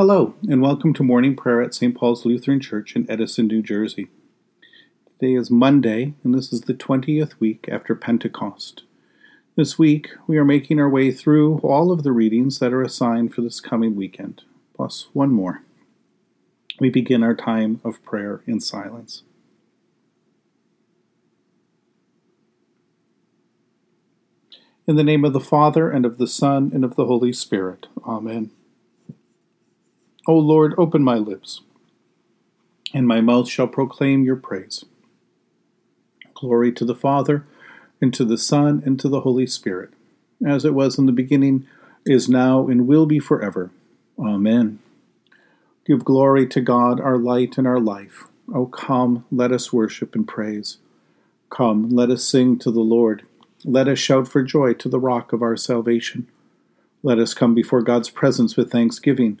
Hello, and welcome to morning prayer at St. Paul's Lutheran Church in Edison, New Jersey. Today is Monday, and this is the 20th week after Pentecost. This week, we are making our way through all of the readings that are assigned for this coming weekend, plus one more. We begin our time of prayer in silence. In the name of the Father, and of the Son, and of the Holy Spirit. Amen. O Lord, open my lips, and my mouth shall proclaim your praise. Glory to the Father, and to the Son, and to the Holy Spirit, as it was in the beginning, is now, and will be forever. Amen. Give glory to God, our light and our life. O come, let us worship and praise. Come, let us sing to the Lord. Let us shout for joy to the rock of our salvation. Let us come before God's presence with thanksgiving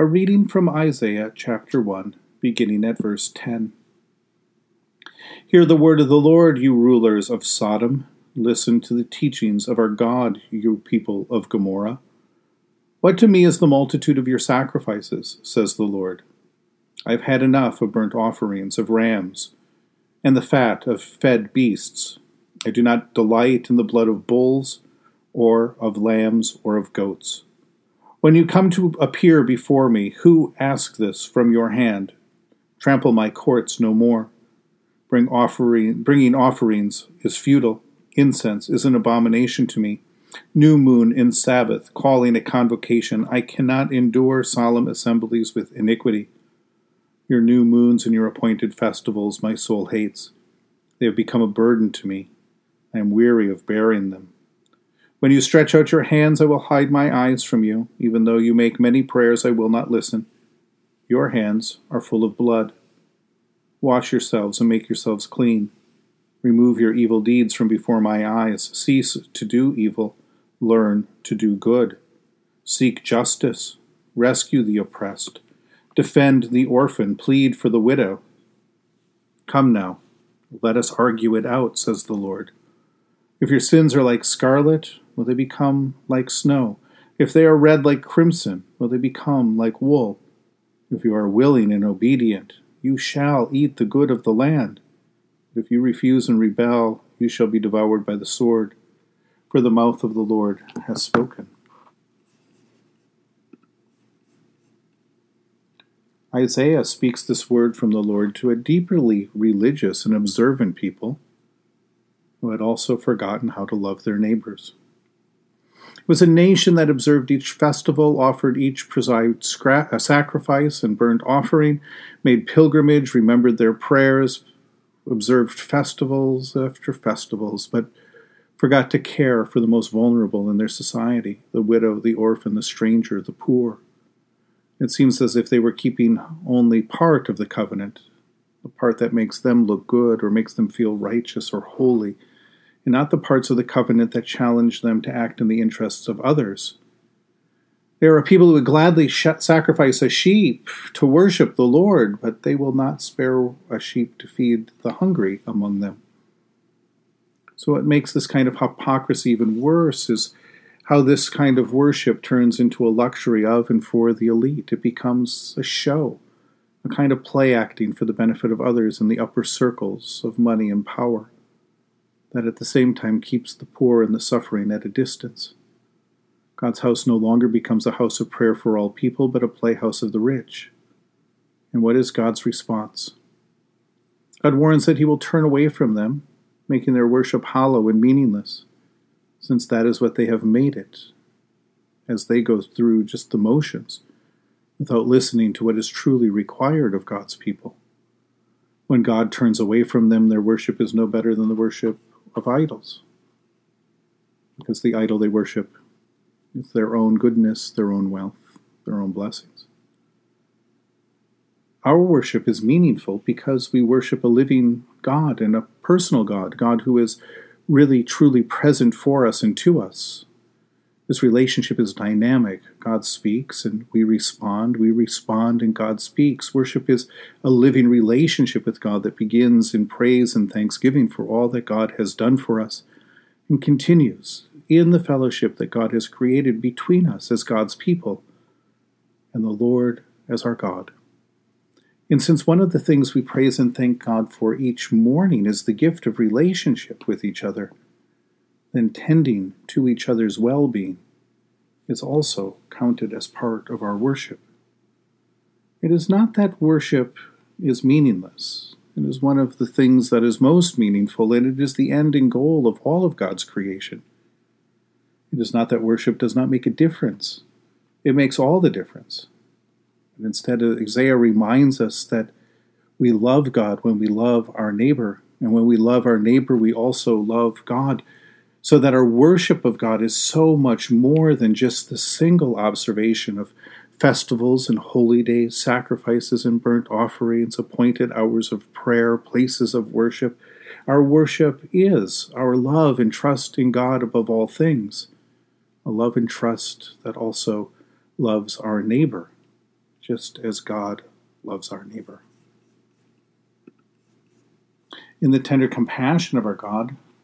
A reading from Isaiah chapter 1, beginning at verse 10. Hear the word of the Lord, you rulers of Sodom. Listen to the teachings of our God, you people of Gomorrah. What to me is the multitude of your sacrifices, says the Lord? I have had enough of burnt offerings of rams and the fat of fed beasts. I do not delight in the blood of bulls, or of lambs, or of goats. When you come to appear before me, who ask this from your hand? Trample my courts no more. Bring offering, bringing offerings is futile. Incense is an abomination to me. New moon in Sabbath, calling a convocation. I cannot endure solemn assemblies with iniquity. Your new moons and your appointed festivals my soul hates. They have become a burden to me. I am weary of bearing them. When you stretch out your hands, I will hide my eyes from you. Even though you make many prayers, I will not listen. Your hands are full of blood. Wash yourselves and make yourselves clean. Remove your evil deeds from before my eyes. Cease to do evil. Learn to do good. Seek justice. Rescue the oppressed. Defend the orphan. Plead for the widow. Come now, let us argue it out, says the Lord. If your sins are like scarlet, will they become like snow? If they are red like crimson, will they become like wool? If you are willing and obedient, you shall eat the good of the land. But If you refuse and rebel, you shall be devoured by the sword, for the mouth of the Lord has spoken. Isaiah speaks this word from the Lord to a deeply religious and observant people who had also forgotten how to love their neighbors. Was a nation that observed each festival, offered each precise sacrifice and burnt offering, made pilgrimage, remembered their prayers, observed festivals after festivals, but forgot to care for the most vulnerable in their society the widow, the orphan, the stranger, the poor. It seems as if they were keeping only part of the covenant, the part that makes them look good or makes them feel righteous or holy and not the parts of the covenant that challenge them to act in the interests of others. There are people who would gladly sacrifice a sheep to worship the Lord, but they will not spare a sheep to feed the hungry among them. So, what makes this kind of hypocrisy even worse is how this kind of worship turns into a luxury of and for the elite. It becomes a show, a kind of play acting for the benefit of others in the upper circles of money and power that at the same time keeps the poor and the suffering at a distance. God's house no longer becomes a house of prayer for all people, but a playhouse of the rich. And what is God's response? God warns that he will turn away from them, making their worship hollow and meaningless, since that is what they have made it, as they go through just the motions, without listening to what is truly required of God's people. When God turns away from them, their worship is no better than the worship of idols, because the idol they worship is their own goodness, their own wealth, their own blessings. Our worship is meaningful because we worship a living God and a personal God, God who is really truly present for us and to us. This relationship is dynamic. God speaks and we respond. We respond and God speaks. Worship is a living relationship with God that begins in praise and thanksgiving for all that God has done for us and continues in the fellowship that God has created between us as God's people and the Lord as our God. And since one of the things we praise and thank God for each morning is the gift of relationship with each other, then tending to each other's well being is also counted as part of our worship. It is not that worship is meaningless. It is one of the things that is most meaningful, and it is the end and goal of all of God's creation. It is not that worship does not make a difference, it makes all the difference. And instead, Isaiah reminds us that we love God when we love our neighbor, and when we love our neighbor, we also love God so that our worship of God is so much more than just the single observation of festivals and holy days, sacrifices and burnt offerings, appointed hours of prayer, places of worship. Our worship is our love and trust in God above all things, a love and trust that also loves our neighbor, just as God loves our neighbor. In the tender compassion of our God,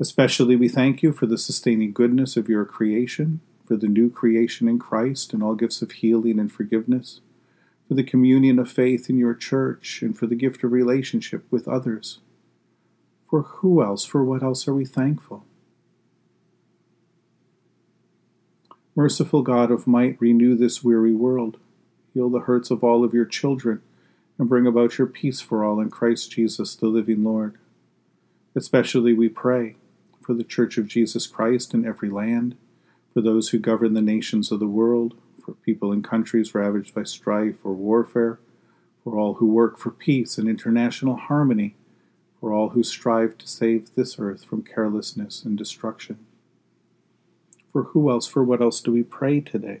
Especially we thank you for the sustaining goodness of your creation, for the new creation in Christ and all gifts of healing and forgiveness, for the communion of faith in your church, and for the gift of relationship with others. For who else, for what else are we thankful? Merciful God of might, renew this weary world, heal the hurts of all of your children, and bring about your peace for all in Christ Jesus, the living Lord. Especially we pray for the Church of Jesus Christ in every land, for those who govern the nations of the world, for people in countries ravaged by strife or warfare, for all who work for peace and international harmony, for all who strive to save this earth from carelessness and destruction. For who else, for what else do we pray today?